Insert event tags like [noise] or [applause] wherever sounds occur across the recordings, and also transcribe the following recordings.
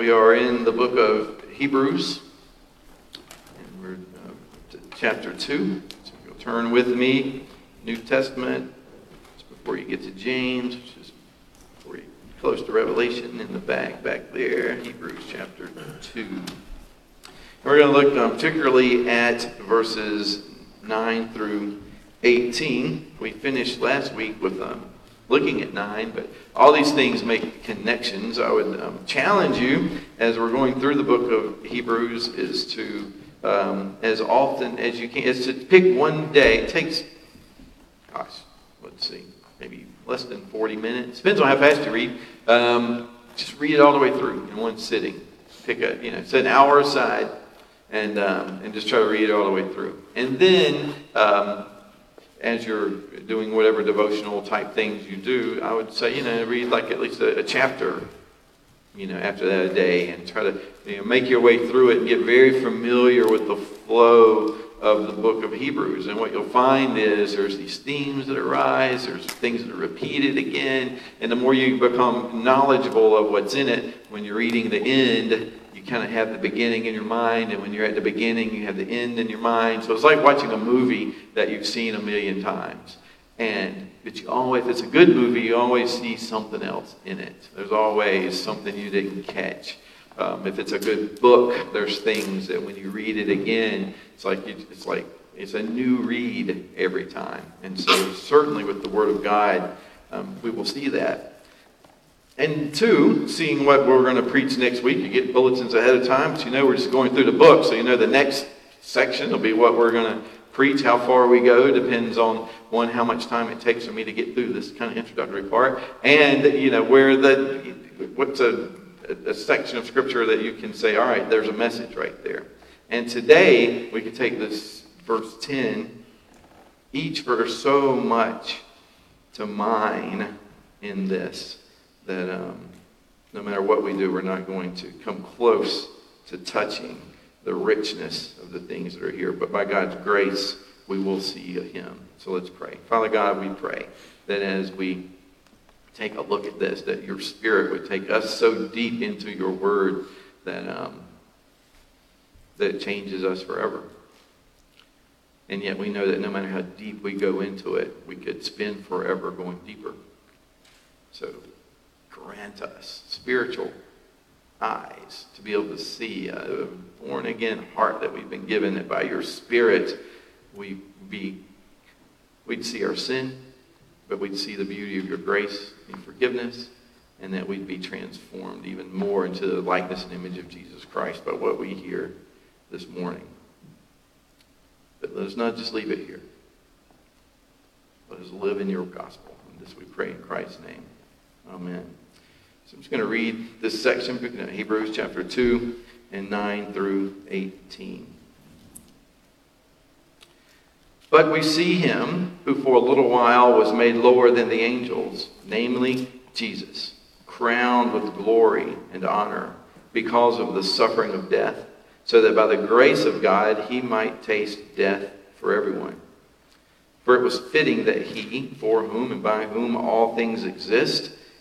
we are in the book of Hebrews, and we're uh, chapter 2. So you'll turn with me, New Testament, just before you get to James, just before you close to Revelation in the back, back there, Hebrews chapter 2. And we're going to look um, particularly at verses 9 through 18. We finished last week with um, looking at 9, but all these things make connections. I would um, challenge you as we're going through the book of Hebrews is to, um, as often as you can, is to pick one day. It takes, gosh, let's see, maybe less than 40 minutes. Depends on how fast you read. Um, just read it all the way through in one sitting. Pick a, you know, set an hour aside and, um, and just try to read it all the way through. And then, um, as you're doing whatever devotional type things you do, I would say, you know, read like at least a, a chapter, you know, after that a day and try to you know, make your way through it and get very familiar with the flow of the book of Hebrews. And what you'll find is there's these themes that arise, there's things that are repeated again, and the more you become knowledgeable of what's in it, when you're reading the end, you kind of have the beginning in your mind, and when you're at the beginning, you have the end in your mind. So it's like watching a movie that you've seen a million times. And but you always, if it's a good movie, you always see something else in it. There's always something you didn't catch. Um, if it's a good book, there's things that when you read it again, it's like you, it's like it's a new read every time. And so certainly with the Word of God, um, we will see that. And two, seeing what we're going to preach next week, you get bulletins ahead of time, so you know we're just going through the book, so you know the next section will be what we're going to preach. How far we go depends on one how much time it takes for me to get through this kind of introductory part, and you know where the what's a, a section of scripture that you can say, all right, there's a message right there. And today we could take this verse ten, each verse so much to mine in this that um, no matter what we do, we're not going to come close to touching the richness of the things that are here. But by God's grace, we will see Him. So let's pray. Father God, we pray that as we take a look at this, that your Spirit would take us so deep into your Word that um, that it changes us forever. And yet we know that no matter how deep we go into it, we could spend forever going deeper. So grant us spiritual eyes to be able to see a born again heart that we've been given that by your spirit we be we'd see our sin but we'd see the beauty of your grace and forgiveness and that we'd be transformed even more into the likeness and image of Jesus Christ by what we hear this morning. But let us not just leave it here. Let us live in your gospel. And this we pray in Christ's name. Amen. So I'm just going to read this section, Hebrews chapter 2 and 9 through 18. But we see him who for a little while was made lower than the angels, namely Jesus, crowned with glory and honor because of the suffering of death, so that by the grace of God he might taste death for everyone. For it was fitting that he, for whom and by whom all things exist,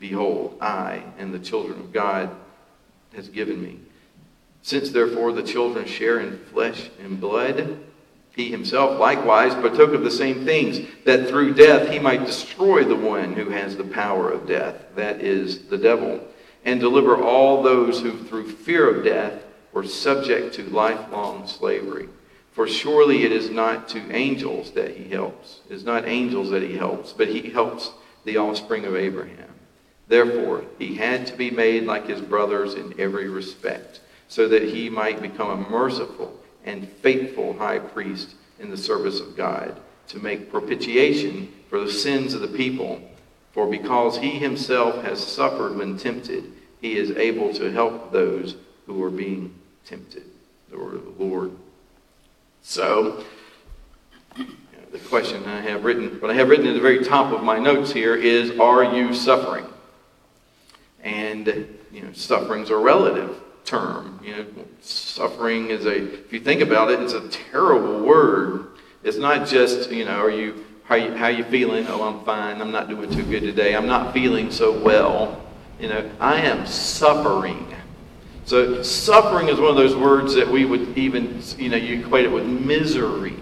Behold, I and the children of God has given me. Since therefore the children share in flesh and blood, he himself likewise partook of the same things, that through death he might destroy the one who has the power of death, that is, the devil, and deliver all those who through fear of death were subject to lifelong slavery. For surely it is not to angels that he helps. It is not angels that he helps, but he helps the offspring of Abraham. Therefore, he had to be made like his brothers in every respect, so that he might become a merciful and faithful high priest in the service of God, to make propitiation for the sins of the people. For because he himself has suffered when tempted, he is able to help those who are being tempted, the word of the Lord. So, the question I have written, what I have written at the very top of my notes here is, are you suffering? And, you know, suffering's a relative term. You know, suffering is a, if you think about it, it's a terrible word. It's not just, you know, are you, how you, how you feeling? Oh, I'm fine. I'm not doing too good today. I'm not feeling so well. You know, I am suffering. So suffering is one of those words that we would even, you know, you equate it with misery.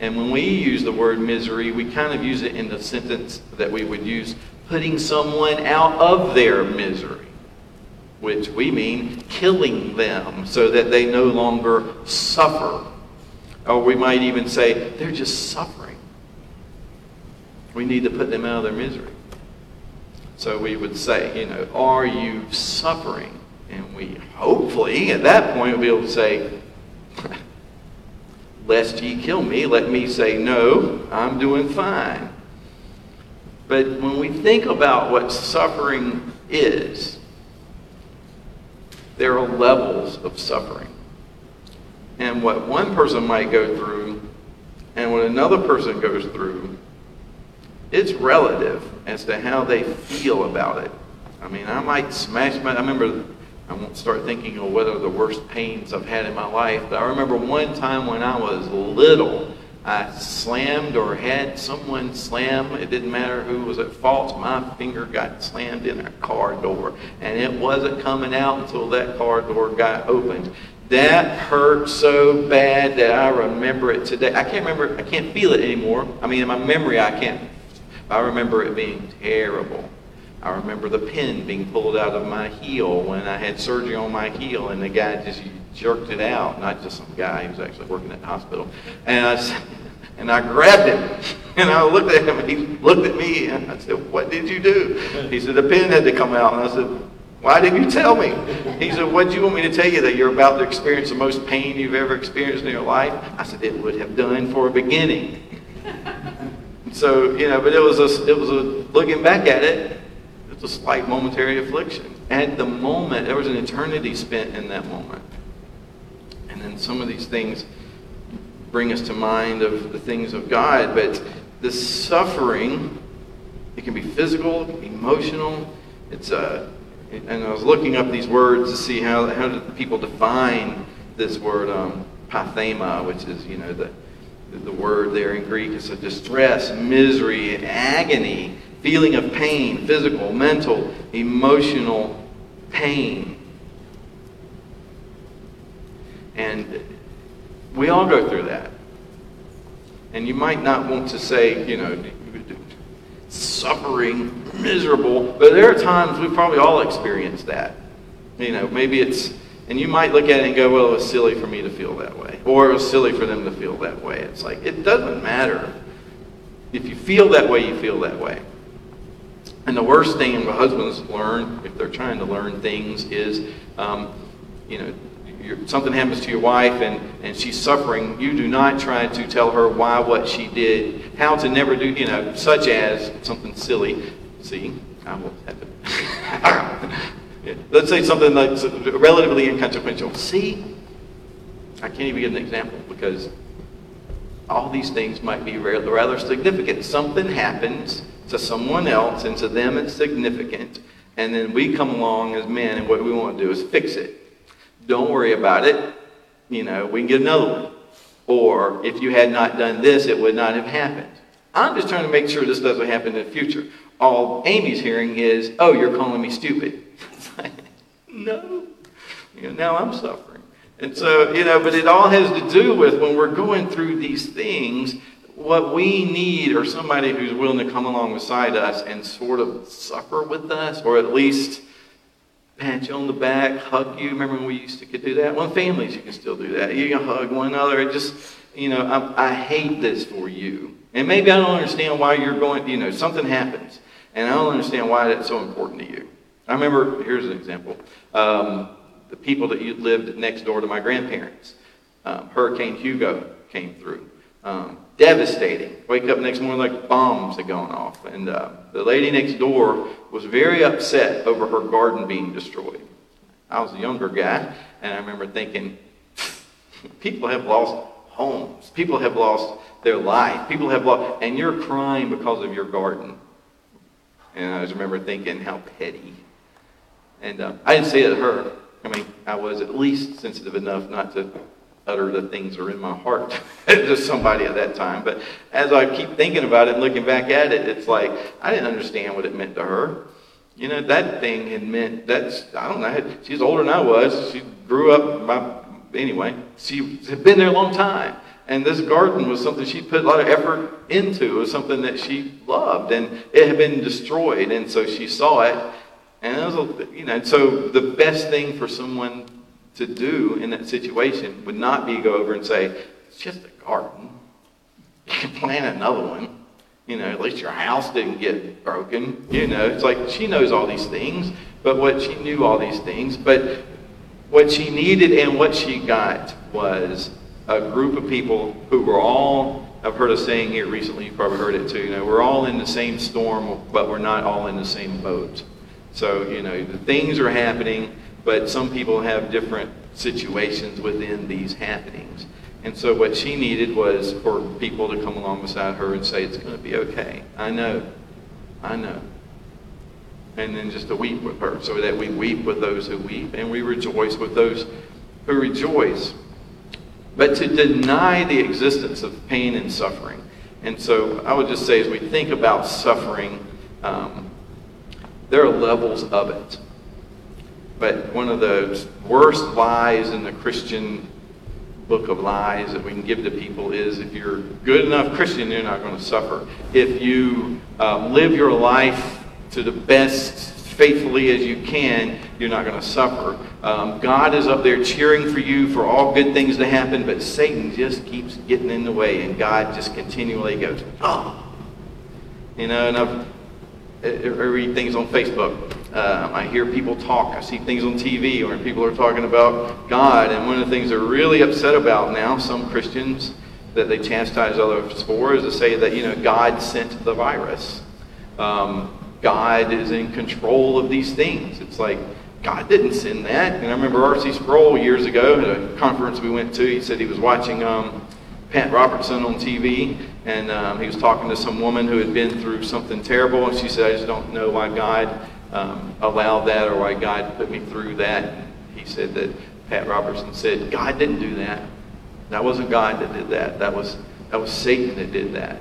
And when we use the word misery, we kind of use it in the sentence that we would use putting someone out of their misery, which we mean killing them so that they no longer suffer. Or we might even say they're just suffering. We need to put them out of their misery. So we would say, you know, are you suffering? And we hopefully at that point will be able to say, [laughs] lest ye kill me, let me say, no, I'm doing fine. But when we think about what suffering is, there are levels of suffering. And what one person might go through and what another person goes through, it's relative as to how they feel about it. I mean, I might smash my. I remember I won't start thinking of what are the worst pains I've had in my life. But I remember one time when I was little, I slammed or had someone slam. It didn't matter who was at fault. My finger got slammed in a car door, and it wasn't coming out until that car door got opened. That hurt so bad that I remember it today. I can't remember. I can't feel it anymore. I mean, in my memory, I can't. I remember it being terrible. I remember the pin being pulled out of my heel when I had surgery on my heel, and the guy just jerked it out. Not just some guy; was actually working at the hospital. And I, and I grabbed him, [laughs] and I looked at him, and he looked at me, and I said, "What did you do?" He said, "The pin had to come out." And I said, "Why didn't you tell me?" He said, "What do you want me to tell you that you're about to experience the most pain you've ever experienced in your life?" I said, "It would have done for a beginning." [laughs] So you know, but it was a, it was a looking back at it it's a slight momentary affliction. At the moment, there was an eternity spent in that moment. And some of these things bring us to mind of the things of God, but the suffering, it can be physical, emotional. It's a, uh, and I was looking up these words to see how, how do people define this word um, pathema, which is, you know, the, the word there in Greek. It's a distress, misery, agony feeling of pain, physical, mental, emotional pain. And we all go through that. And you might not want to say, you know, suffering, miserable, but there are times we probably all experience that. You know, maybe it's, and you might look at it and go, well, it was silly for me to feel that way. Or it was silly for them to feel that way. It's like, it doesn't matter. If you feel that way, you feel that way. And the worst thing husbands learn, if they're trying to learn things, is, um, you know, something happens to your wife and, and she's suffering. You do not try to tell her why what she did, how to never do, you know, such as something silly. See, I will have [laughs] yeah. Let's say something that's relatively inconsequential. See, I can't even give an example because all these things might be rather significant. Something happens to someone else, and to them it's significant. And then we come along as men, and what we want to do is fix it. Don't worry about it. You know, we can get another one. Or if you had not done this, it would not have happened. I'm just trying to make sure this doesn't happen in the future. All Amy's hearing is, oh, you're calling me stupid. [laughs] no. You know, now I'm suffering. And so, you know, but it all has to do with when we're going through these things, what we need are somebody who's willing to come along beside us and sort of suffer with us, or at least pat you on the back, hug you. Remember when we used to could do that? Well, families, you can still do that. You can hug one another. It just, you know, I, I hate this for you. And maybe I don't understand why you're going, you know, something happens. And I don't understand why that's so important to you. I remember, here's an example. Um, the people that you lived next door to my grandparents. Um, Hurricane Hugo came through. Um, devastating. Wake up next morning like bombs had gone off. And uh, the lady next door was very upset over her garden being destroyed. I was a younger guy, and I remember thinking, [laughs] people have lost homes. People have lost their life. People have lost, and you're crying because of your garden. And I just remember thinking, how petty. And uh, I didn't say it to her. I mean, I was at least sensitive enough not to utter the things that are in my heart [laughs] to somebody at that time. But as I keep thinking about it and looking back at it, it's like I didn't understand what it meant to her. You know, that thing had meant that's I don't know. She's older than I was. She grew up. My, anyway, she had been there a long time. And this garden was something she put a lot of effort into. It was something that she loved, and it had been destroyed. And so she saw it, and it was, a, you know. So the best thing for someone to do in that situation would not be go over and say, "It's just a garden. You can plant another one." You know, at least your house didn't get broken. You know, it's like she knows all these things, but what she knew all these things, but what she needed and what she got was a group of people who were all, I've heard a saying here recently, you probably heard it too, you know, we're all in the same storm, but we're not all in the same boat. So, you know, the things are happening, but some people have different situations within these happenings. And so what she needed was for people to come along beside her and say, it's going to be okay. I know. I know. And then just to weep with her so that we weep with those who weep and we rejoice with those who rejoice. But to deny the existence of pain and suffering. And so I would just say, as we think about suffering, um, there are levels of it. But one of the worst lies in the Christian book of lies that we can give to people is if you're good enough Christian, you're not going to suffer. If you um, live your life to the best faithfully as you can, you're not going to suffer. Um, God is up there cheering for you for all good things to happen, but Satan just keeps getting in the way, and God just continually goes, oh. You know, and I've, read things on Facebook. Um, I hear people talk. I see things on TV where people are talking about God. And one of the things they're really upset about now, some Christians, that they chastise others for, is to say that, you know, God sent the virus. Um, God is in control of these things. It's like, God didn't send that. And I remember R.C. Sproul years ago at a conference we went to, he said he was watching um, Pat Robertson on TV, and um, he was talking to some woman who had been through something terrible, and she said, I just don't know why God um, allowed that or why God put me through that. And he said that Pat Robertson said, God didn't do that. That wasn't God that did that. That was, that was Satan that did that.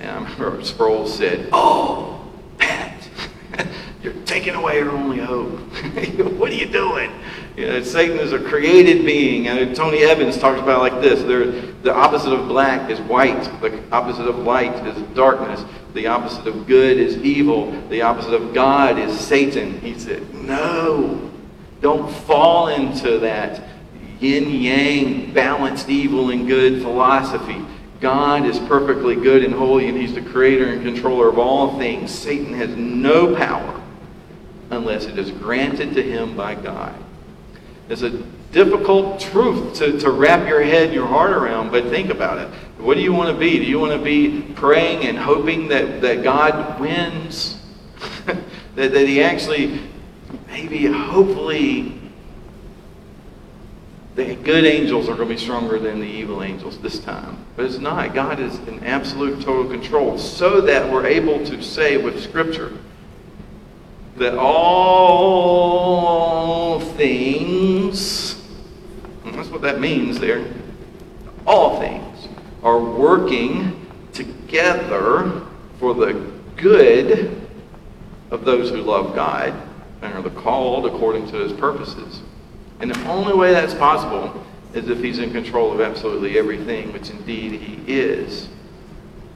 And I remember [laughs] Sproul said, Oh, Pat, [laughs] you're taking away our only hope. [laughs] what are you doing? You know, Satan is a created being. And Tony Evans talks about it like this. the opposite of black is white. The opposite of light is darkness. The opposite of good is evil. The opposite of God is Satan. He said, no, don't fall into that yin-yang, balanced evil and good philosophy. God is perfectly good and holy, and he's the creator and controller of all things. Satan has no power unless it is granted to him by God. It's a difficult truth to, to wrap your head, and your heart around, but think about it. What do you want to be? Do you want to be praying and hoping that, that God wins? [laughs] that, that He actually, maybe, hopefully, the good angels are going to be stronger than the evil angels this time. But it's not. God is in absolute total control so that we're able to say with Scripture, that all things, hmm, that's what that means there, all things are working together for the good of those who love God and are the called according to his purposes. And the only way that's possible is if he's in control of absolutely everything, which indeed he is.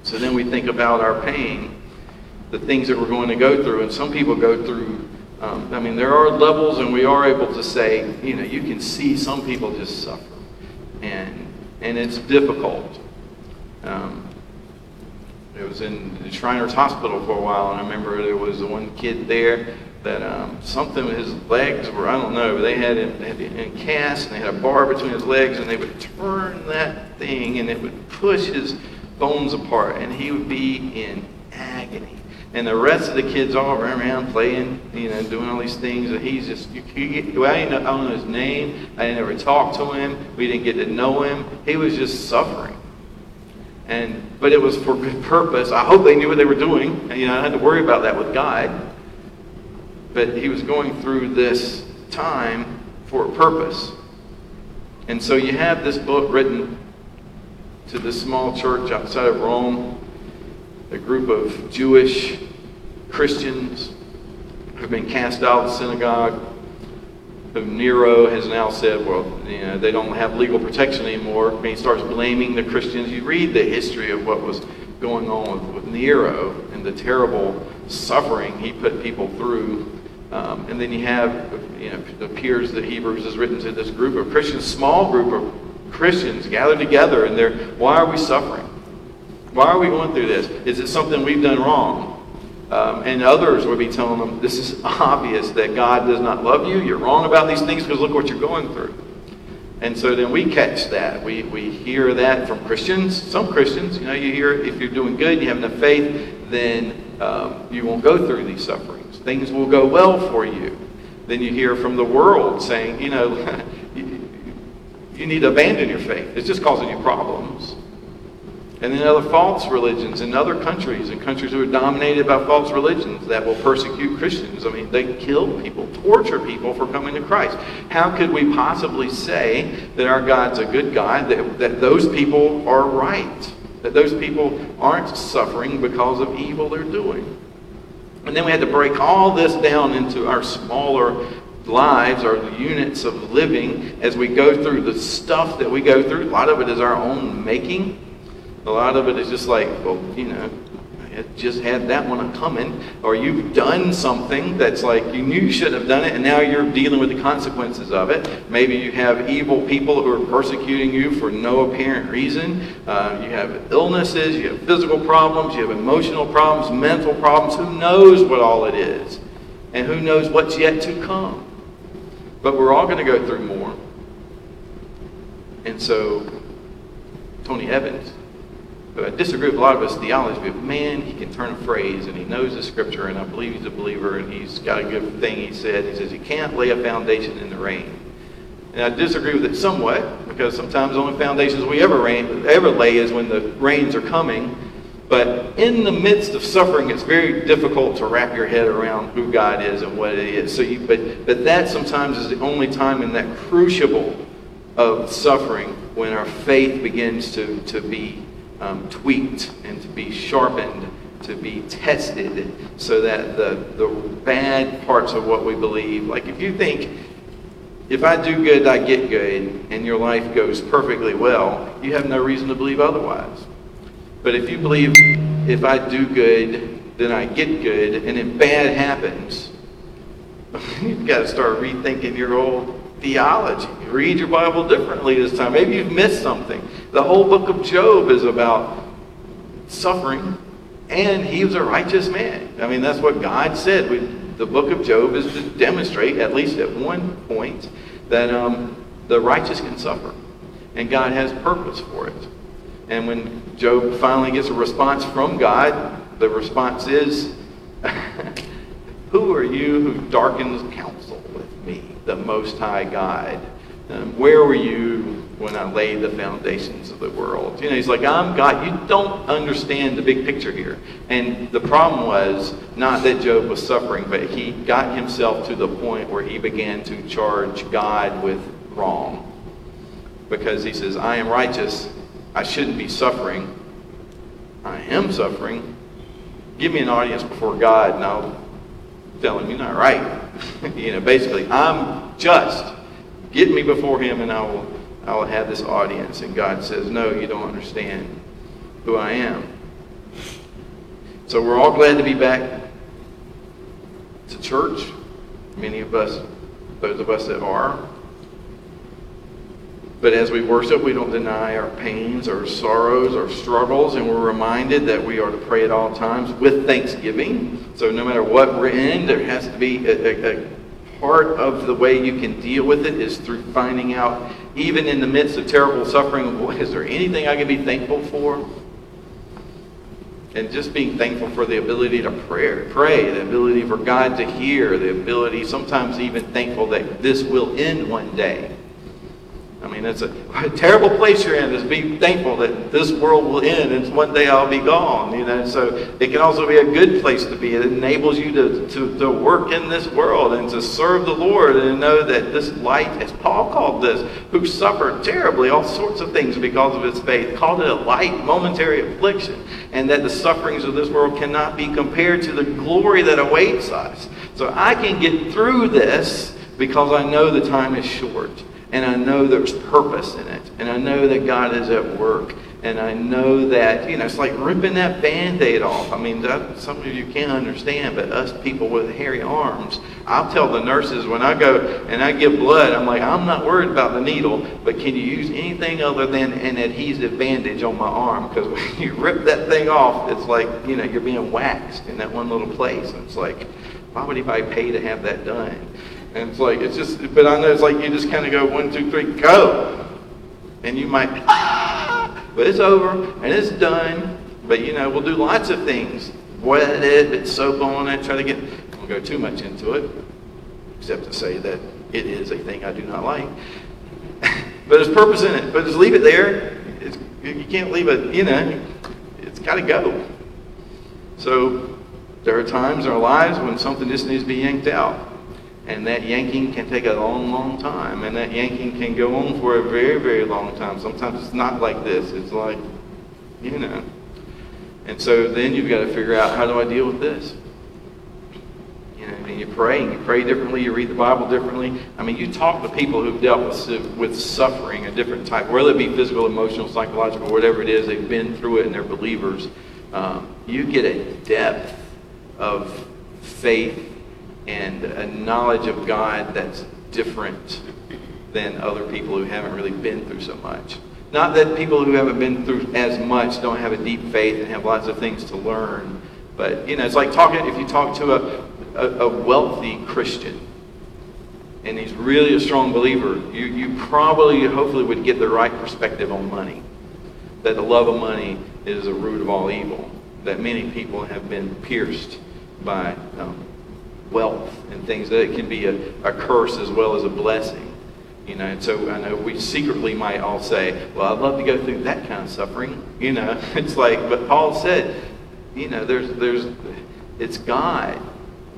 So then we think about our pain the things that we're going to go through. And some people go through, um, I mean, there are levels, and we are able to say, you know, you can see some people just suffer. And, and it's difficult. Um, it was in the Shriners Hospital for a while, and I remember there was the one kid there that um, something his legs were, I don't know, they had him, they had in cast, and they had a bar between his legs, and they would turn that thing, and it would push his bones apart, and he would be in agony And the rest of the kids all running around playing, you know, doing all these things. And he's just, you, you, I didn't know, his name. I didn't ever talk to him. We didn't get to know him. He was just suffering. And, but it was for good purpose. I hope they knew what they were doing. You know, I had to worry about that with God. But he was going through this time for a purpose. And so you have this book written to this small church outside of Rome, a group of Jewish Christians who've been cast out of the synagogue, Nero has now said, well, you know, they don't have legal protection anymore. And he starts blaming the Christians. You read the history of what was going on with, with Nero and the terrible suffering he put people through. Um, and then you have, you know, it appears that Hebrews is written to this group of Christians, small group of Christians gathered together, and they're, why are we suffering? Why are we going through this? Is it something we've done wrong? Um, and others would be telling them, this is [laughs] obvious that God does not love you. You're wrong about these things because look what you're going through. And so then we catch that. We, we hear that from Christians. Some Christians, you know, you hear if you're doing good, you have enough faith, then um, you won't go through these sufferings. Things will go well for you. Then you hear from the world saying, you know, [laughs] you need to abandon your faith. It's just causing you problems. And then other false religions in other countries, and countries who are dominated by false religions that will persecute Christians. I mean, they kill people, torture people for coming to Christ. How could we possibly say that our God's a good God, that, that those people are right, that those people aren't suffering because of evil they're doing? And then we had to break all this down into our smaller lives our units of living as we go through the stuff that we go through. A lot of it is our own making. A lot of it is just like, well, you know, I just had that one coming. Or you've done something that's like you knew you shouldn't have done it, and now you're dealing with the consequences of it. Maybe you have evil people who are persecuting you for no apparent reason. Uh, you have illnesses, you have physical problems, you have emotional problems, mental problems. Who knows what all it is? And who knows what's yet to come? But we're all going to go through more. And so, Tony Evans, I disagree with a lot of his theology, but man, he can turn a phrase and he knows the scripture, and I believe he's a believer, and he's got a good thing he said. He says, You can't lay a foundation in the rain. And I disagree with it somewhat, because sometimes the only foundations we ever, rain, ever lay is when the rains are coming. But in the midst of suffering, it's very difficult to wrap your head around who God is and what it is. So, you, but but that sometimes is the only time in that crucible of suffering when our faith begins to to be um, tweaked and to be sharpened, to be tested, so that the the bad parts of what we believe, like if you think if I do good, I get good, and your life goes perfectly well, you have no reason to believe otherwise. But if you believe if I do good, then I get good, and if bad happens, [laughs] you've got to start rethinking your whole theology. Read your Bible differently this time. Maybe you've missed something. The whole book of Job is about suffering, and he was a righteous man. I mean, that's what God said. We, the book of Job is to demonstrate, at least at one point, that um, the righteous can suffer, and God has purpose for it. And when Job finally gets a response from God, the response is, [laughs] Who are you who darkens counsel with me, the Most High God? Um, where were you when I laid the foundations of the world? You know, he's like, I'm God. You don't understand the big picture here. And the problem was not that Job was suffering, but he got himself to the point where he began to charge God with wrong. Because he says, I am righteous I shouldn't be suffering. I am suffering. Give me an audience before God and I'll tell him you're not right. [laughs] you know, basically, I'm just. Get me before him and I will I will have this audience. And God says, No, you don't understand who I am. So we're all glad to be back to church. Many of us, those of us that are, but as we worship, we don't deny our pains, our sorrows, our struggles, and we're reminded that we are to pray at all times with thanksgiving. So no matter what we're in, there has to be a, a, a part of the way you can deal with it is through finding out, even in the midst of terrible suffering, is there anything I can be thankful for? and just being thankful for the ability to pray, pray, the ability for God to hear, the ability, sometimes even thankful that this will end one day. I mean, it's a, a, terrible place you're in is be thankful that this world will end and one day I'll be gone. You know, so it can also be a good place to be. It enables you to, to, to work in this world and to serve the Lord and know that this light, as Paul called this, who suffered terribly all sorts of things because of his faith, called it a light momentary affliction, and that the sufferings of this world cannot be compared to the glory that awaits us. So I can get through this because I know the time is short. And I know there's purpose in it. And I know that God is at work. And I know that, you know, it's like ripping that band aid off. I mean, that, some of you can't understand, but us people with hairy arms, I'll tell the nurses when I go and I give blood, I'm like, I'm not worried about the needle, but can you use anything other than an adhesive bandage on my arm? Because when [laughs] you rip that thing off, it's like, you know, you're being waxed in that one little place. And it's like, why would anybody pay to have that done? And it's like, it's just, but I know it's like you just kind of go one, two, three, go. And you might, ah, but it's over and it's done. But you know, we'll do lots of things. Wet it, put soap on it, try to get, I won't go too much into it, except to say that it is a thing I do not like. [laughs] but there's purpose in it. But just leave it there. It's, you can't leave it, you know, it's got to go. So there are times in our lives when something just needs to be yanked out. And that yanking can take a long, long time. And that yanking can go on for a very, very long time. Sometimes it's not like this. It's like, you know. And so then you've got to figure out how do I deal with this? You know, and you pray, and you pray differently, you read the Bible differently. I mean, you talk to people who've dealt with, with suffering, a different type, whether it be physical, emotional, psychological, whatever it is, they've been through it and they're believers. Um, you get a depth of faith and a knowledge of God that's different than other people who haven't really been through so much. Not that people who haven't been through as much don't have a deep faith and have lots of things to learn, but you know, it's like talking if you talk to a, a, a wealthy Christian and he's really a strong believer, you, you probably, hopefully, would get the right perspective on money. That the love of money is the root of all evil. That many people have been pierced by um, wealth and things. That it can be a, a curse as well as a blessing. You know, and so I know we secretly might all say, well, I'd love to go through that kind of suffering. [laughs] You know, it's like, but Paul said, you know, there's, there's, it's God.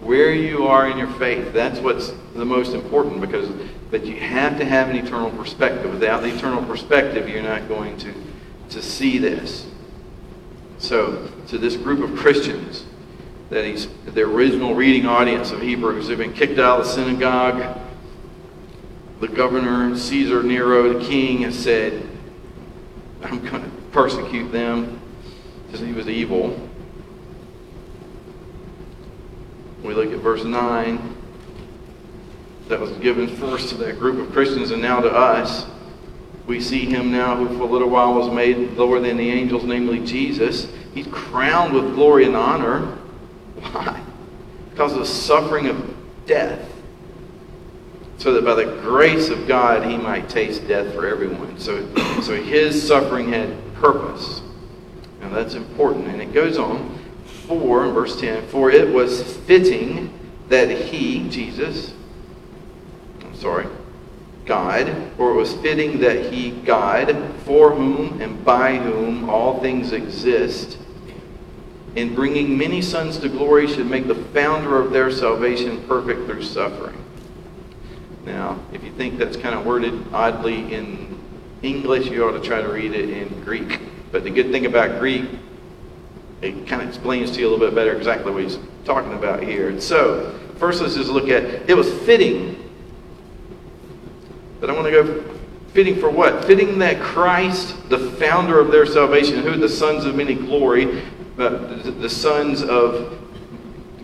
Where you are in your faith, that's what's the most important because, but you have to have an eternal perspective. Without the eternal perspective, you're not going to, to see this. So, to this group of Christians, that he's the original reading audience of Hebrews. They've been kicked out of the synagogue. The governor, Caesar Nero, the king, has said, I'm going to persecute them because he was evil. We look at verse 9. That was given first to that group of Christians and now to us. We see him now who for a little while was made lower than the angels, namely Jesus. He's crowned with glory and honor why? Because of the suffering of death. So that by the grace of God he might taste death for everyone. So, so his suffering had purpose. Now that's important. And it goes on. For, in verse 10, for it was fitting that he, Jesus, I'm sorry, God, for it was fitting that he, God, for whom and by whom all things exist, in bringing many sons to glory should make the founder of their salvation perfect through suffering. Now, if you think that's kind of worded oddly in English, you ought to try to read it in Greek. But the good thing about Greek, it kind of explains to you a little bit better exactly what he's talking about here. So, first let's just look at it was fitting. But I want to go fitting for what? Fitting that Christ, the founder of their salvation, who the sons of many glory, the, the sons of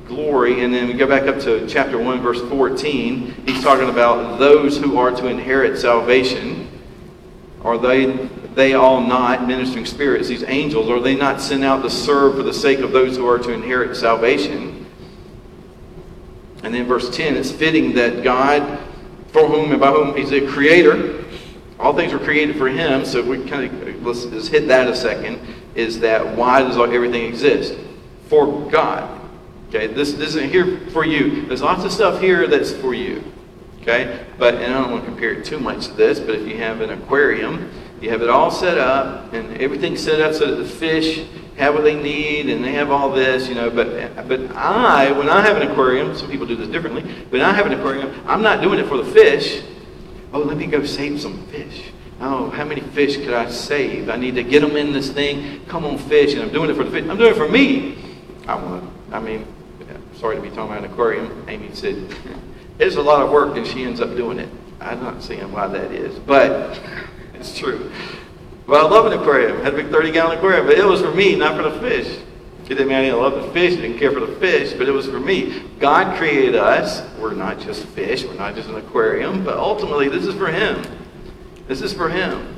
glory. And then we go back up to chapter 1, verse 14. He's talking about those who are to inherit salvation. Are they, they all not ministering spirits, these angels? Are they not sent out to serve for the sake of those who are to inherit salvation? And then verse 10, it's fitting that God, for whom and by whom He's a creator, all things were created for Him. So we kind of, let's just hit that a second is that why does everything exist? For God. Okay, this, isn't here for you. There's lots of stuff here that's for you. Okay, but and I don't want to compare it too much to this, but if you have an aquarium, you have it all set up and everything's set up so that the fish have what they need and they have all this, you know. But but I, when I have an aquarium, some people do this differently. But I have an aquarium, I'm not doing it for the fish. Oh, let me go save some fish. Oh, how many fish could I save? I need to get them in this thing. Come on, fish. And I'm doing it for the fish. I'm doing it for me. I want. I mean, sorry to be talking about an aquarium. Amy said [laughs] it's a lot of work, and she ends up doing it. I'm not seeing why that is, but [laughs] it's true. Well, I love an aquarium. I had a big 30 gallon aquarium, but it was for me, not for the fish. It didn't mean I didn't love the fish, I didn't care for the fish, but it was for me. God created us. We're not just fish, we're not just an aquarium, but ultimately, this is for Him. This is for Him.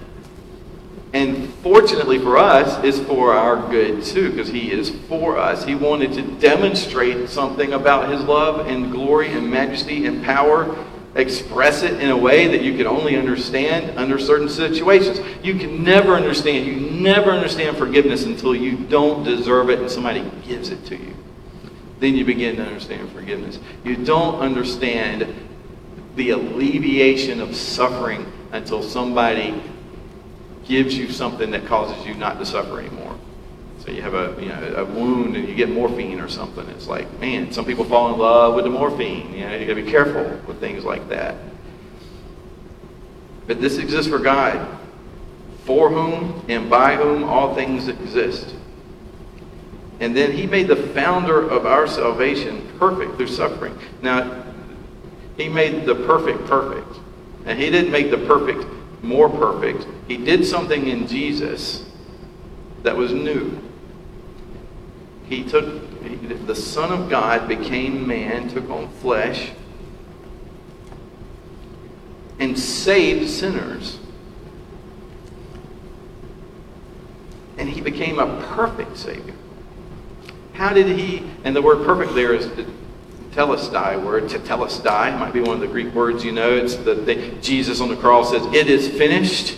And fortunately for us, it's for our good too, because He is for us. He wanted to demonstrate something about His love and glory and majesty and power, express it in a way that you can only understand under certain situations. You can never understand, you never understand forgiveness until you don't deserve it and somebody gives it to you. Then you begin to understand forgiveness. You don't understand the alleviation of suffering until somebody gives you something that causes you not to suffer anymore. So you have a, you know, a wound and you get morphine or something. It's like, man, some people fall in love with the morphine. You know, you got to be careful with things like that. But this exists for God, for whom and by whom all things exist. And then he made the founder of our salvation perfect through suffering. Now, he made the perfect perfect. And he didn't make the perfect more perfect. He did something in Jesus that was new. He took, the Son of God became man, took on flesh, and saved sinners. And he became a perfect Savior. How did he, and the word perfect there is telestai word. Tetelestai might be one of the Greek words you know. It's the, the Jesus on the cross says, "It is finished."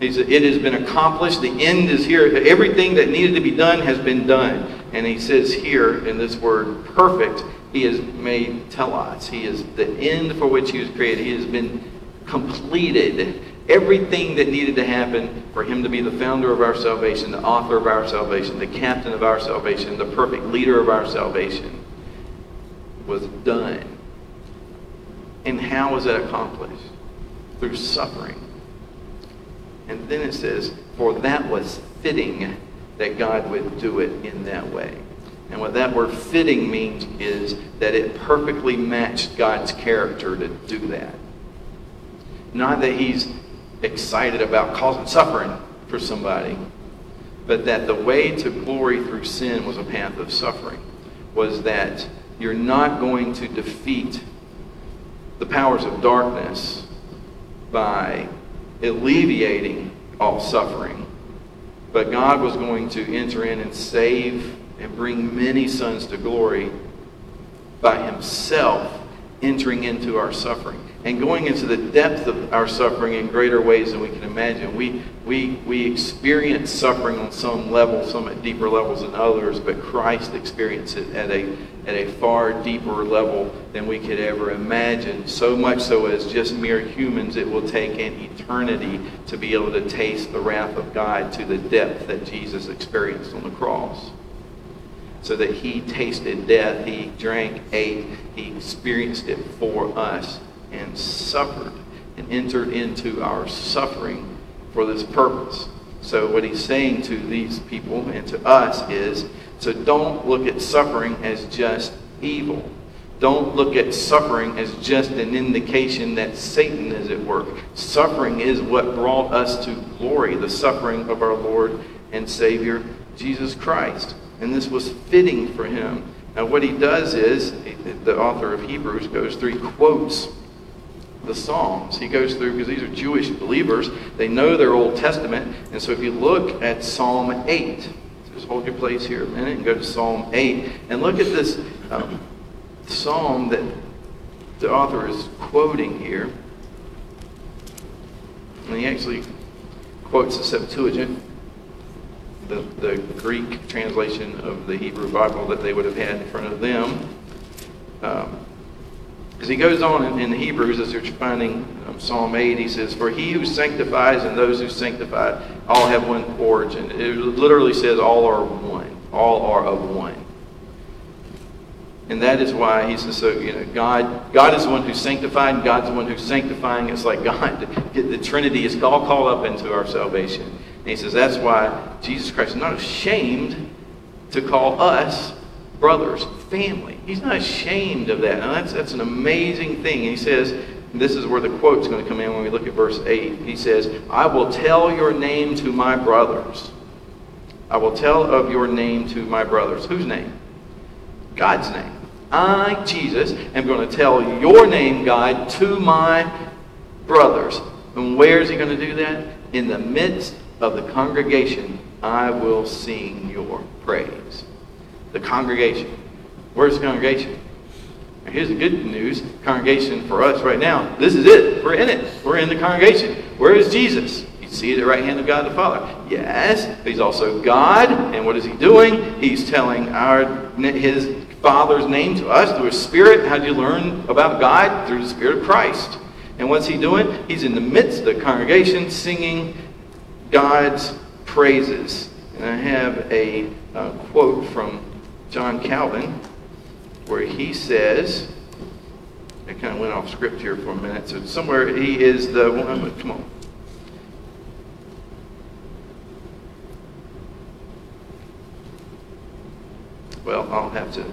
He said, "It has been accomplished. The end is here. Everything that needed to be done has been done." And he says here in this word, "perfect." He has made telos. He is the end for which he was created. He has been completed. Everything that needed to happen for him to be the founder of our salvation, the author of our salvation, the captain of our salvation, the perfect leader of our salvation was done. And how was that accomplished? Through suffering. And then it says, for that was fitting that God would do it in that way. And what that word fitting means is that it perfectly matched God's character to do that. Not that he's excited about causing suffering for somebody, but that the way to glory through sin was a path of suffering. Was that you're not going to defeat the powers of darkness by alleviating all suffering. But God was going to enter in and save and bring many sons to glory by himself entering into our suffering and going into the depth of our suffering in greater ways than we can imagine. We, we, we experience suffering on some level, some at deeper levels than others, but Christ experienced it at a, at a far deeper level than we could ever imagine. So much so as just mere humans, it will take an eternity to be able to taste the wrath of God to the depth that Jesus experienced on the cross so that he tasted death, he drank, ate, he experienced it for us and suffered and entered into our suffering for this purpose. So, what he's saying to these people and to us is so don't look at suffering as just evil. Don't look at suffering as just an indication that Satan is at work. Suffering is what brought us to glory, the suffering of our Lord and Savior, Jesus Christ. And this was fitting for him. Now, what he does is, the author of Hebrews goes through, quotes the Psalms. He goes through, because these are Jewish believers, they know their Old Testament. And so if you look at Psalm 8, just hold your place here a minute and go to Psalm 8, and look at this um, psalm that the author is quoting here. And he actually quotes the Septuagint. the, the Greek translation of the Hebrew Bible that they would have had in front of them. Um, as he goes on in, in Hebrews, as they're finding um, Psalm 8, he says, For he who sanctifies and those who sanctify all have one origin. It literally says all are one. All are of one. And that is why he says, so, you know, God, God is the one who's sanctified, and God's the one who's sanctifying. It's like God, [laughs] the Trinity is all called up into our salvation. And he says that's why Jesus Christ is not ashamed to call us brothers, family. He's not ashamed of that. Now that's, that's an amazing thing. And he says, this is where the quote's going to come in when we look at verse 8. He says, I will tell your name to my brothers. I will tell of your name to my brothers. Whose name? God's name. I, Jesus, am going to tell your name, God, to my brothers. And where is he going to do that? In the midst of the congregation, I will sing your praise. The congregation. Where's the congregation? Here's the good news. Congregation for us right now. This is it. We're in it. We're in the congregation. Where is Jesus? You see at the right hand of God the Father. Yes, he's also God. And what is he doing? He's telling our his Father's name to us through His Spirit. How do you learn about God? Through the Spirit of Christ. And what's He doing? He's in the midst of the congregation singing God's praises. And I have a uh, quote from John Calvin where he says, I kind of went off script here for a minute. So somewhere he is the one. Come on. Well, I'll have to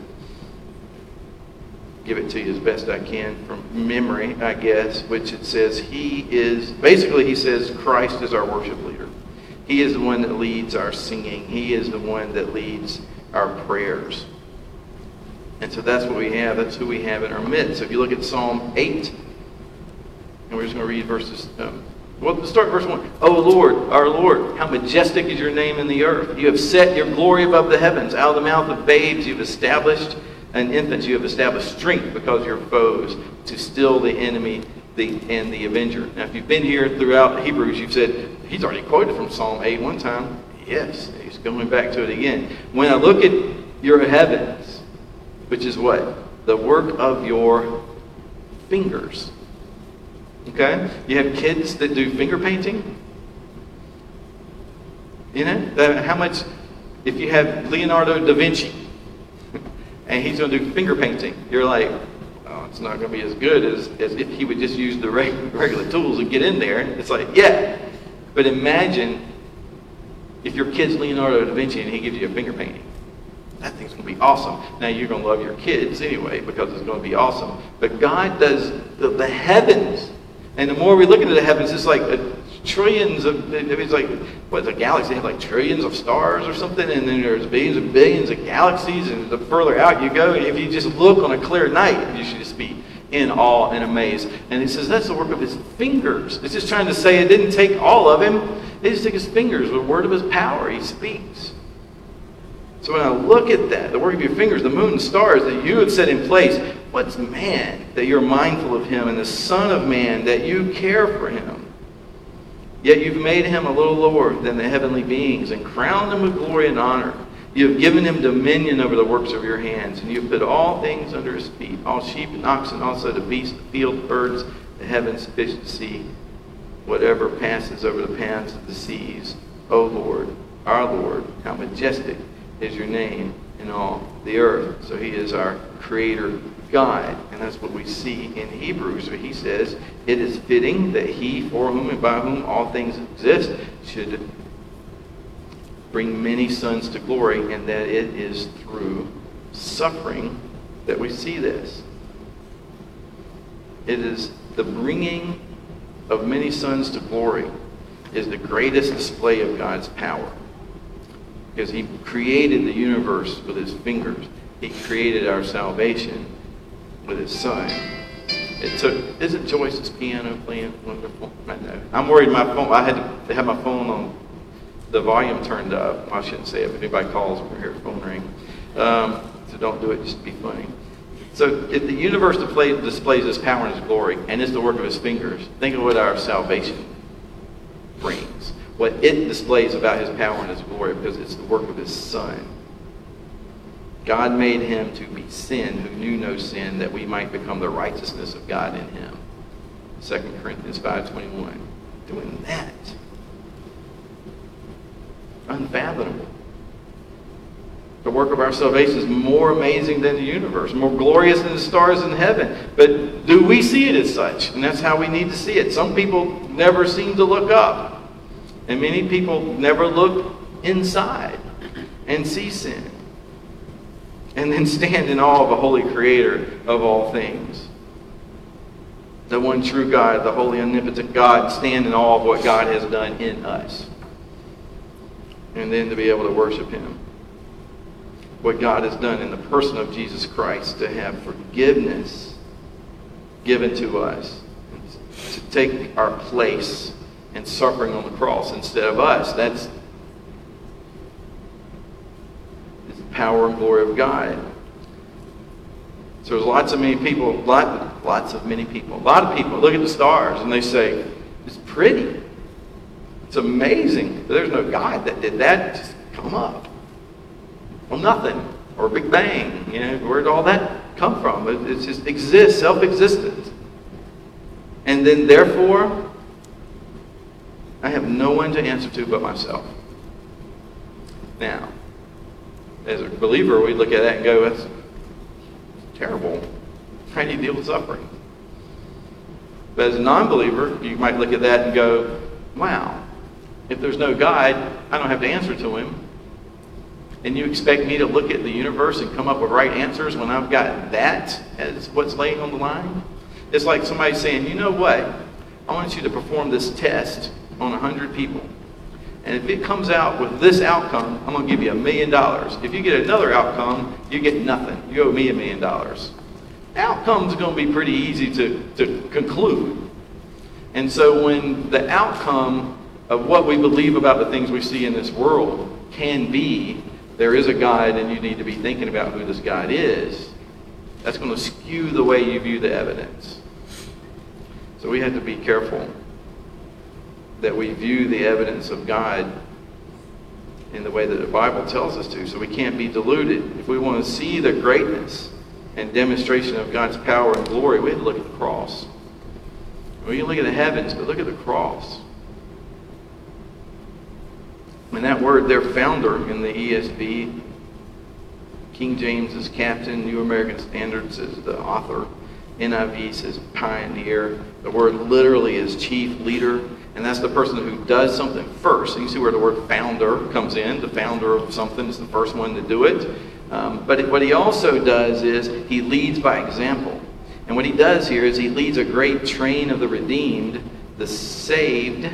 give it to you as best I can from memory, I guess, which it says he is, basically, he says Christ is our worship leader. He is the one that leads our singing, he is the one that leads our prayers. And so that's what we have. That's who we have in our midst. So if you look at Psalm 8, and we're just going to read verses. Um, well, let's start verse 1. Oh Lord, our Lord, how majestic is your name in the earth. You have set your glory above the heavens. Out of the mouth of babes you've established and infants you have established strength because you're foes to still the enemy the, and the avenger. Now, if you've been here throughout Hebrews, you've said, he's already quoted from Psalm 8 one time. Yes, going back to it again. When I look at your heavens, which is what? The work of your fingers. Okay? You have kids that do finger painting. You know? How much, if you have Leonardo da Vinci, [laughs] and he's going to do finger painting. You're like, oh, it's not going to be as good as, as if he would just use the [laughs] regular tools and get in there. It's like, yeah. But imagine if your kid's Leonardo da Vinci and he gives you a finger painting. That thing's going to be awesome. Now, you're going to love your kids anyway because it's going to be awesome. But God does the, the heavens. And the more we look into the heavens, it's like a trillions of, I it's like, what's a galaxy? Have like trillions of stars or something, and then there's billions and billions of galaxies, and the further out you go, if you just look on a clear night, you should just be in awe and amazed. And he says that's the work of his fingers. It's just trying to say it didn't take all of him. It just took his fingers, the word of his power. He speaks. So when I look at that, the work of your fingers, the moon, the stars that you have set in place, what's man that you're mindful of him, and the Son of Man that you care for him? Yet you've made him a little lower than the heavenly beings and crowned him with glory and honor. You have given him dominion over the works of your hands, and you have put all things under his feet all sheep and oxen, also the beasts, the field, birds, the heavens, fish, the sea, whatever passes over the paths of the seas. O Lord, our Lord, how majestic is your name in all the earth. So he is our creator God. And that's what we see in Hebrews, where he says, It is fitting that he, for whom and by whom all things exist, should bring many sons to glory, and that it is through suffering that we see this. It is the bringing of many sons to glory is the greatest display of God's power. Because he created the universe with his fingers. He created our salvation with his son. It took, isn't Joyce's piano playing wonderful? I know. I'm worried my phone, I had to have my phone on the volume turned up. I shouldn't say it, if anybody calls, we'll hear a phone ring. Um, so don't do it, just be funny. So if the universe displays, displays his power and his glory, and is the work of his fingers, think of what our salvation brings. what it displays about his power and his glory because it's the work of his Son. God made him to be sin who knew no sin that we might become the righteousness of God in him. 2 Corinthians 5.21. Doing that. Unfathomable. The work of our salvation is more amazing than the universe, more glorious than the stars in heaven. But do we see it as such? And that's how we need to see it. Some people never seem to look up. And many people never look inside and see sin. And then stand in awe of a holy creator of all things. The one true God, the holy omnipotent God, stand in awe of what God has done in us. And then to be able to worship him what God has done in the person of Jesus Christ to have forgiveness given to us, to take our place in suffering on the cross instead of us. That's the power and glory of God. So there's lots of many people, lot, lots of many people, a lot of people look at the stars and they say, it's pretty. It's amazing. There's no God that did that. Just come up. Well, nothing. Or Big Bang. You know, where did all that come from? It, it just exists, self-existent. And then therefore, I have no one to answer to but myself. Now, as a believer, we look at that and go, that's terrible. How do you deal with suffering? But as a non-believer, you might look at that and go, wow, if there's no God, I don't have to answer to him. And you expect me to look at the universe and come up with right answers when I've got that as what's laying on the line? It's like somebody saying, you know what? I want you to perform this test on 100 people. And if it comes out with this outcome, I'm going to give you a million dollars. If you get another outcome, you get nothing. You owe me a million dollars. Outcome's going to be pretty easy to, to conclude. And so when the outcome of what we believe about the things we see in this world can be there is a God and you need to be thinking about who this God is, that's going to skew the way you view the evidence. So we have to be careful that we view the evidence of God in the way that the Bible tells us to. So we can't be deluded. If we want to see the greatness and demonstration of God's power and glory, we have to look at the cross. We can look at the heavens, but look at the cross. And that word, their founder in the ESV, King James is captain, New American Standards is the author, NIV says pioneer. The word literally is chief leader, and that's the person who does something first. And you see where the word founder comes in. The founder of something is the first one to do it. Um, but what he also does is he leads by example. And what he does here is he leads a great train of the redeemed, the saved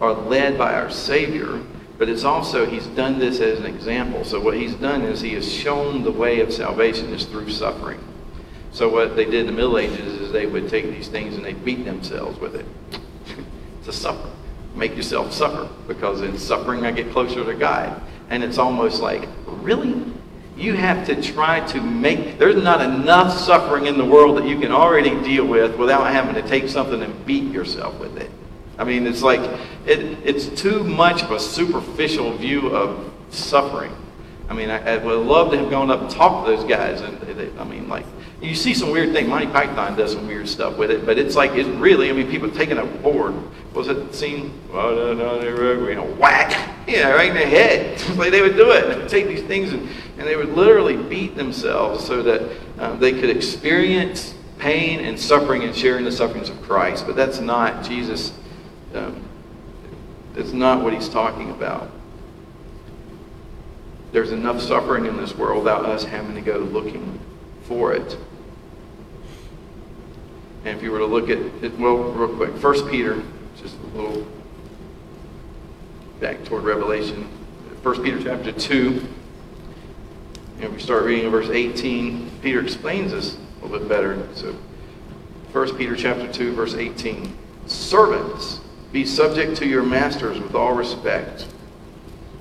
are led by our Savior but it's also, he's done this as an example. So what he's done is he has shown the way of salvation is through suffering. So what they did in the Middle Ages is they would take these things and they beat themselves with it. [laughs] to suffer. Make yourself suffer. Because in suffering I get closer to God. And it's almost like, really? You have to try to make, there's not enough suffering in the world that you can already deal with without having to take something and beat yourself with it. I mean, it's like, it, it's too much of a superficial view of suffering. I mean, I, I, would love to have gone up and talked to those guys. And they, they, I mean, like, you see some weird thing. Monty Python does some weird stuff with it, but it's like, it's really, I mean, people taking a board. Was it scene? You know, whack, yeah, right in the head. [laughs] like they would do it. take these things and, and they would literally beat themselves so that uh, they could experience pain and suffering and sharing the sufferings of Christ. But that's not Jesus um, that's not what he's talking about. There's enough suffering in this world without us having to go looking for it. And if you were to look at it, well, real quick, First Peter, just a little back toward Revelation. First Peter chapter 2, and we start reading in verse 18. Peter explains this a little bit better. So, First Peter chapter 2, verse 18. Servants, be subject to your masters with all respect,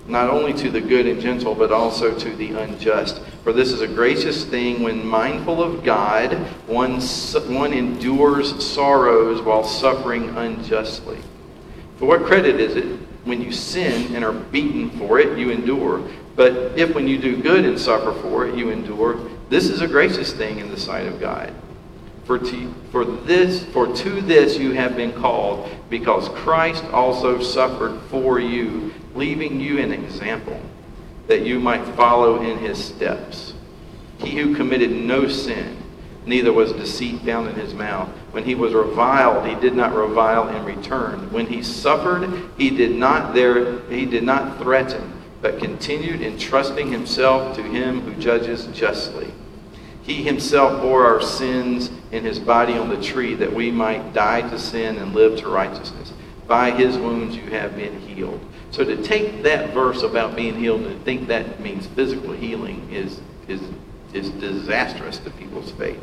not only to the good and gentle, but also to the unjust. For this is a gracious thing when mindful of God, one, one endures sorrows while suffering unjustly. For what credit is it when you sin and are beaten for it, you endure. But if when you do good and suffer for it, you endure, this is a gracious thing in the sight of God. For to, for this for to this you have been called, because Christ also suffered for you, leaving you an example, that you might follow in his steps. He who committed no sin, neither was deceit found in his mouth. When he was reviled, he did not revile in return. When he suffered, he did not there he did not threaten, but continued entrusting himself to him who judges justly. He himself bore our sins in his body on the tree that we might die to sin and live to righteousness. By his wounds you have been healed. So to take that verse about being healed and think that means physical healing is is is disastrous to people's faith.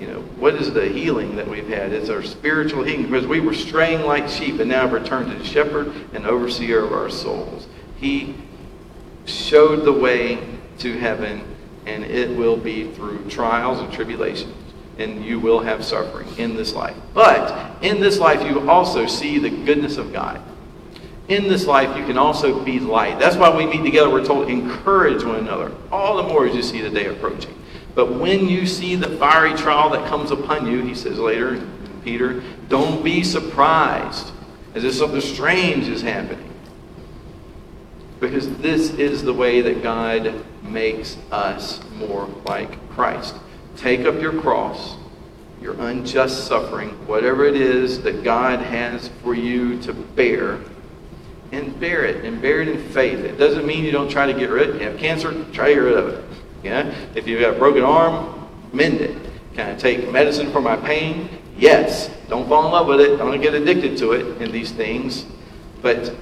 You know, what is the healing that we've had? It's our spiritual healing because we were straying like sheep and now have returned to the shepherd and overseer of our souls. He showed the way to heaven and it will be through trials and tribulations and you will have suffering in this life. But in this life you also see the goodness of God. In this life, you can also be light. That's why we meet together. We're told encourage one another. All the more as you see the day approaching. But when you see the fiery trial that comes upon you, he says later, Peter, don't be surprised as if something strange is happening. Because this is the way that God makes us more like Christ. Take up your cross, your unjust suffering, whatever it is that God has for you to bear and bear it and bear it in faith. It doesn't mean you don't try to get rid of it. You have cancer, try to get rid of it. Yeah? If you've got a broken arm, mend it. Can I take medicine for my pain? Yes. Don't fall in love with it. Don't get addicted to it in these things. But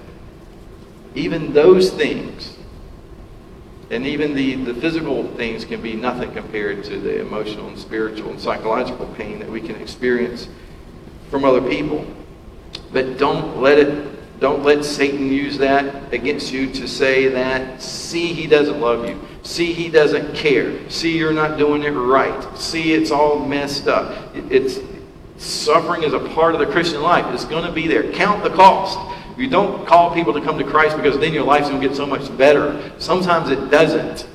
even those things, and even the, the physical things can be nothing compared to the emotional and spiritual and psychological pain that we can experience from other people. But don't let it don't let Satan use that against you to say that, see, he doesn't love you. See, he doesn't care. See, you're not doing it right. See, it's all messed up. It's suffering is a part of the Christian life. It's going to be there. Count the cost. You don't call people to come to Christ because then your life's going to get so much better. Sometimes it doesn't.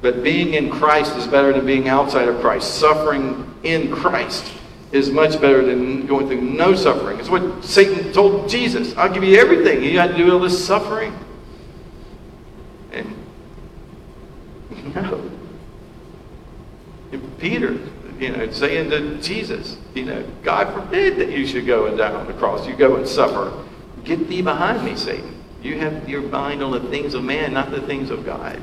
But being in Christ is better than being outside of Christ. Suffering in Christ is much better than going through no suffering. It's what Satan told Jesus. I'll give you everything. You got to do all this suffering. And [laughs] no. And Peter, you know, saying to Jesus, you know, God forbid that you should go and die on the cross. You go and suffer. Get thee behind me, Satan. You have your mind on the things of man, not the things of God.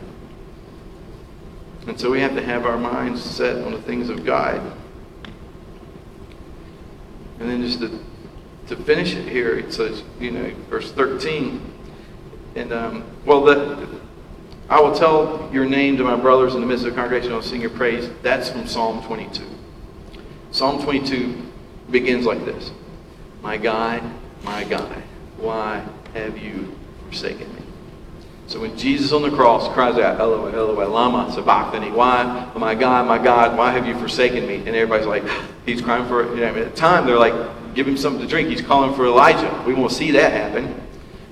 And so we have to have our minds set on the things of God. And then just to, to finish it here, it says, you know, verse 13. And, um, well, that, I will tell your name to my brothers in the midst of the congregation. I'll sing your praise. That's from Psalm 22. Psalm 22 begins like this My God, my God, why have you forsaken me? So when Jesus on the cross cries out, Eloi, Eloi, lama sabachthani, why, oh my God, my God, why have you forsaken me? And everybody's like, [gasps] he's crying for, you know, at the time they're like, give him something to drink. He's calling for Elijah. We won't see that happen.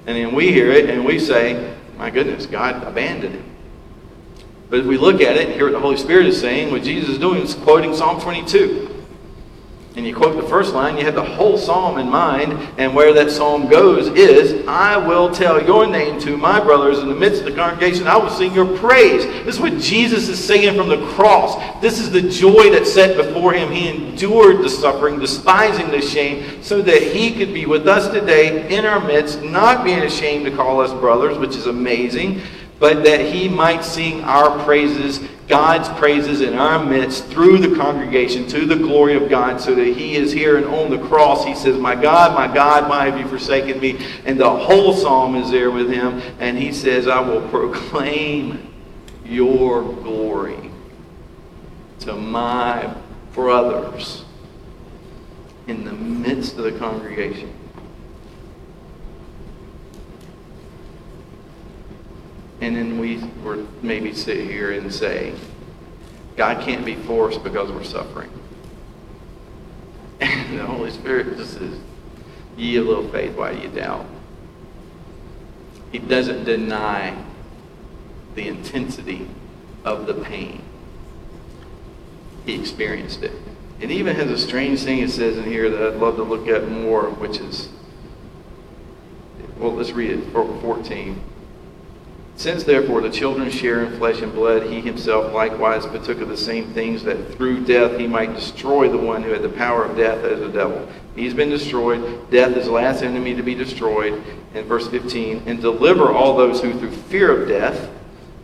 And then we hear it and we say, my goodness, God abandoned him. But if we look at it and hear what the Holy Spirit is saying, what Jesus is doing is quoting Psalm 22 and you quote the first line, you have the whole psalm in mind, and where that psalm goes is, I will tell your name to my brothers in the midst of the congregation. I will sing your praise. This is what Jesus is saying from the cross. This is the joy that set before him. He endured the suffering, despising the shame, so that he could be with us today in our midst, not being ashamed to call us brothers, which is amazing, but that he might sing our praises God's praises in our midst through the congregation to the glory of God so that he is here and on the cross he says, My God, my God, why have you forsaken me? And the whole psalm is there with him and he says, I will proclaim your glory to my brothers in the midst of the congregation. And then we would maybe sit here and say, God can't be forced because we're suffering. And [laughs] the Holy Spirit just says, ye a little faith, why do you doubt? he doesn't deny the intensity of the pain. He experienced it. It even has a strange thing it says in here that I'd love to look at more, which is, well, let's read it, 14. Since therefore the children share in flesh and blood, he himself likewise partook of the same things that through death he might destroy the one who had the power of death as the devil. He's been destroyed. Death is the last enemy to be destroyed. In verse 15, and deliver all those who through fear of death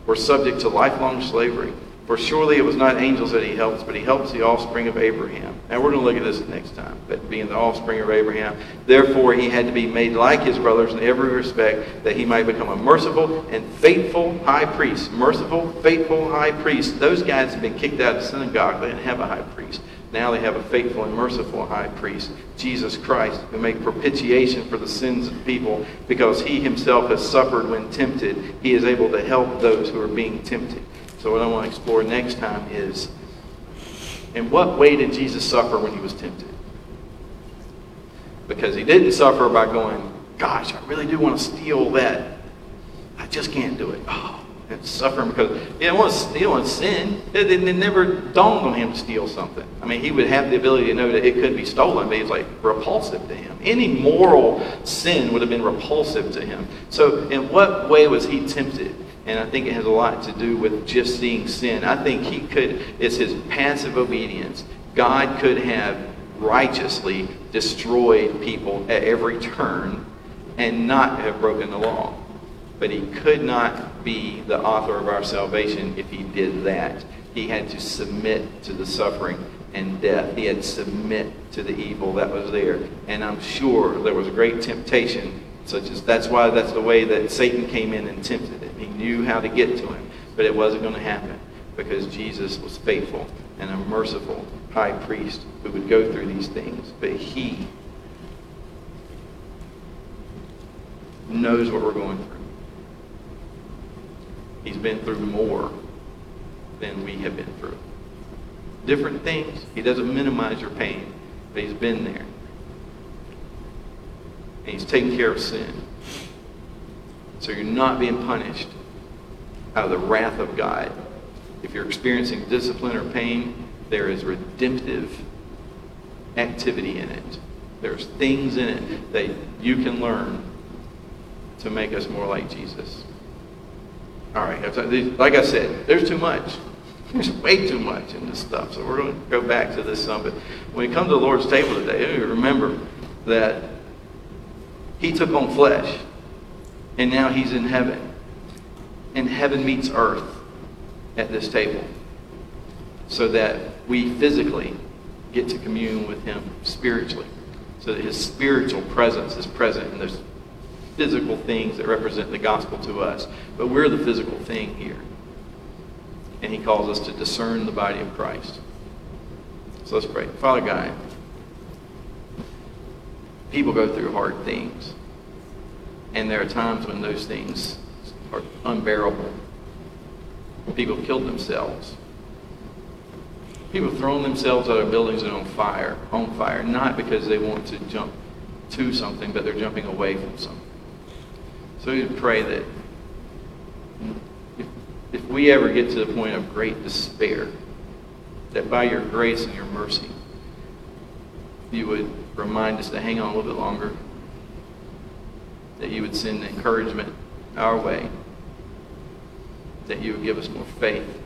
were subject to lifelong slavery. For surely it was not angels that he helps, but he helps the offspring of Abraham. And we're going to look at this next time, but being the offspring of Abraham. Therefore, he had to be made like his brothers in every respect, that he might become a merciful and faithful high priest. Merciful, faithful high priest. Those guys have been kicked out of the synagogue. They didn't have a high priest. Now they have a faithful and merciful high priest, Jesus Christ, who made propitiation for the sins of people because he himself has suffered when tempted. He is able to help those who are being tempted. So, what I want to explore next time is in what way did Jesus suffer when he was tempted? Because he didn't suffer by going, Gosh, I really do want to steal that. I just can't do it. Oh, it's suffering because he didn't want to, want to sin. It, it, it never dawned on him to steal something. I mean, he would have the ability to know that it could be stolen, but he's like repulsive to him. Any moral sin would have been repulsive to him. So, in what way was he tempted? And I think it has a lot to do with just seeing sin. I think he could, it's his passive obedience. God could have righteously destroyed people at every turn and not have broken the law. But he could not be the author of our salvation if he did that. He had to submit to the suffering and death. He had to submit to the evil that was there. And I'm sure there was great temptation such as that's why that's the way that Satan came in and tempted him. Knew how to get to him, but it wasn't going to happen because Jesus was faithful and a merciful high priest who would go through these things. But he knows what we're going through. He's been through more than we have been through. Different things. He doesn't minimize your pain, but he's been there and he's taken care of sin. So you're not being punished out of the wrath of God. If you're experiencing discipline or pain, there is redemptive activity in it. There's things in it that you can learn to make us more like Jesus. All right, like I said, there's too much. There's way too much in this stuff. So we're going to go back to this some. But when we come to the Lord's table today, remember that he took on flesh, and now he's in heaven. And heaven meets earth at this table so that we physically get to commune with him spiritually. So that his spiritual presence is present in those physical things that represent the gospel to us. But we're the physical thing here. And he calls us to discern the body of Christ. So let's pray. Father God, people go through hard things. And there are times when those things are unbearable. People killed themselves. People thrown themselves out of buildings and on fire, on fire, not because they want to jump to something, but they're jumping away from something. So we pray that if, if we ever get to the point of great despair, that by your grace and your mercy, you would remind us to hang on a little bit longer, that you would send encouragement our way, that you would give us more faith,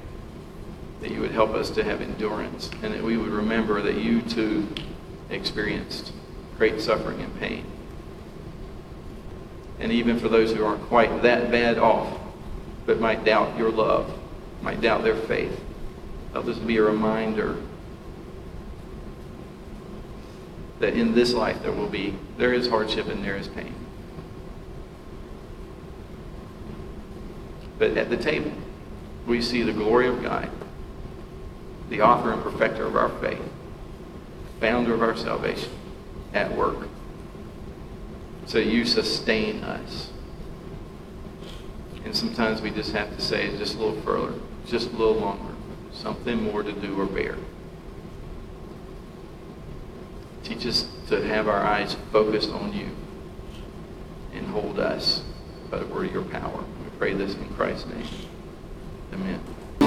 that you would help us to have endurance, and that we would remember that you too experienced great suffering and pain. And even for those who aren't quite that bad off, but might doubt your love, might doubt their faith, help us be a reminder that in this life there will be, there is hardship and there is pain. But at the table, we see the glory of God, the author and perfecter of our faith, founder of our salvation, at work. So you sustain us. And sometimes we just have to say just a little further, just a little longer, something more to do or bear. Teach us to have our eyes focused on you and hold us by the word of your power. Pray this in Christ's name. Amen.